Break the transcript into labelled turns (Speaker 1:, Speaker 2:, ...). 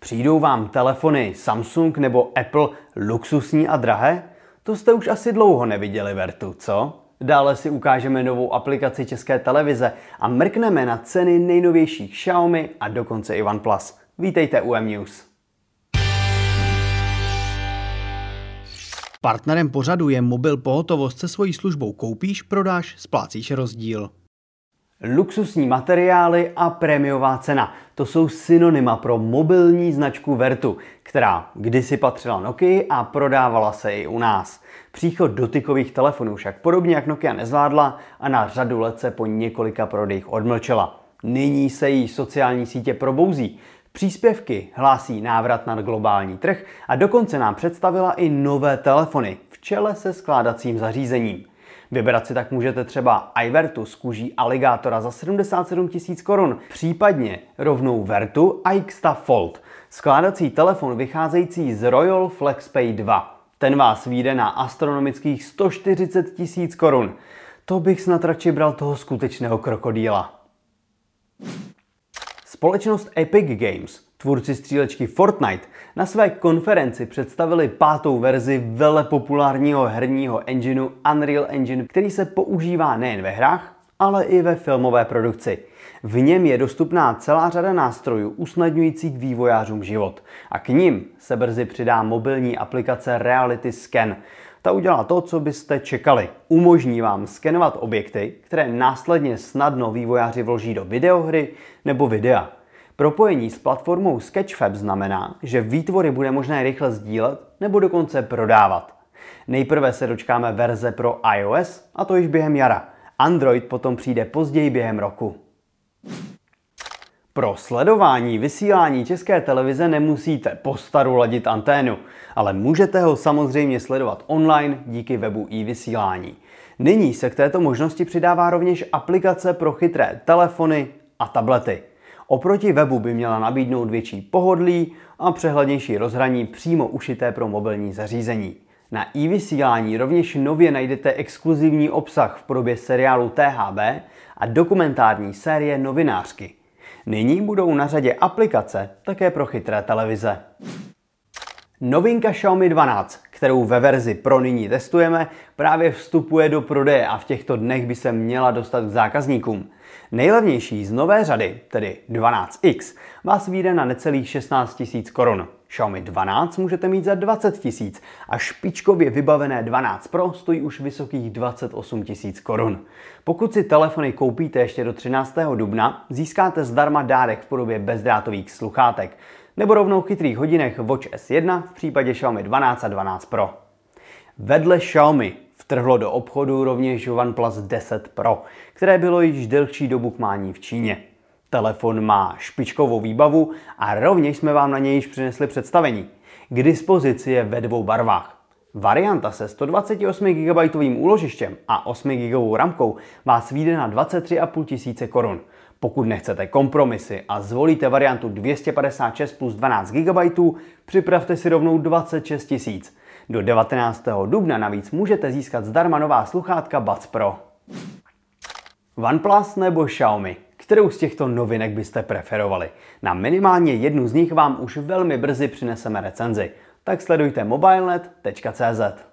Speaker 1: Přijdou vám telefony Samsung nebo Apple luxusní a drahé? To jste už asi dlouho neviděli Vertu, co? Dále si ukážeme novou aplikaci České televize a mrkneme na ceny nejnovějších Xiaomi a dokonce i OnePlus. Vítejte u M-News. Partnerem pořadu je mobil pohotovost se svojí službou Koupíš, prodáš, splácíš rozdíl. Luxusní materiály a prémiová cena. To jsou synonyma pro mobilní značku Vertu, která kdysi patřila Nokia a prodávala se i u nás. Příchod dotykových telefonů však podobně jak Nokia nezvládla a na řadu let se po několika prodejích odmlčela. Nyní se jí sociální sítě probouzí. Příspěvky hlásí návrat na globální trh a dokonce nám představila i nové telefony v čele se skládacím zařízením. Vybrat si tak můžete třeba iVertu z kůží aligátora za 77 000 korun, případně rovnou Vertu iXta Fold, skládací telefon vycházející z Royal FlexPay 2. Ten vás vyjde na astronomických 140 000 korun. To bych snad radši bral toho skutečného krokodýla. Společnost Epic Games. Tvůrci střílečky Fortnite na své konferenci představili pátou verzi vele populárního herního engineu Unreal Engine, který se používá nejen ve hrách, ale i ve filmové produkci. V něm je dostupná celá řada nástrojů usnadňujících vývojářům život. A k ním se brzy přidá mobilní aplikace Reality Scan. Ta udělá to, co byste čekali. Umožní vám skenovat objekty, které následně snadno vývojáři vloží do videohry nebo videa. Propojení s platformou Sketchfab znamená, že výtvory bude možné rychle sdílet nebo dokonce prodávat. Nejprve se dočkáme verze pro iOS, a to již během jara. Android potom přijde později během roku. Pro sledování vysílání české televize nemusíte po staru ladit anténu, ale můžete ho samozřejmě sledovat online díky webu i vysílání. Nyní se k této možnosti přidává rovněž aplikace pro chytré telefony a tablety. Oproti webu by měla nabídnout větší pohodlí a přehlednější rozhraní přímo ušité pro mobilní zařízení. Na e-vysílání rovněž nově najdete exkluzivní obsah v podobě seriálu THB a dokumentární série Novinářky. Nyní budou na řadě aplikace také pro chytré televize. Novinka Xiaomi 12, kterou ve verzi Pro nyní testujeme, právě vstupuje do prodeje a v těchto dnech by se měla dostat k zákazníkům. Nejlevnější z nové řady, tedy 12X, vás vyjde na necelých 16 000 korun. Xiaomi 12 můžete mít za 20 000 a špičkově vybavené 12 Pro stojí už vysokých 28 000 korun. Pokud si telefony koupíte ještě do 13. dubna, získáte zdarma dárek v podobě bezdrátových sluchátek nebo rovnou chytrých hodinek Watch S1 v případě Xiaomi 12 a 12 Pro. Vedle Xiaomi vtrhlo do obchodu rovněž OnePlus 10 Pro, které bylo již delší dobu k mání v Číně. Telefon má špičkovou výbavu a rovněž jsme vám na něj již přinesli představení. K dispozici je ve dvou barvách. Varianta se 128 GB úložištěm a 8 GB ramkou vás vyjde na 23,5 tisíce korun. Pokud nechcete kompromisy a zvolíte variantu 256 plus 12 GB, připravte si rovnou 26 tisíc. Do 19. dubna navíc můžete získat zdarma nová sluchátka Buds Pro. OnePlus nebo Xiaomi? Kterou z těchto novinek byste preferovali? Na minimálně jednu z nich vám už velmi brzy přineseme recenzi. Tak sledujte mobilenet.cz.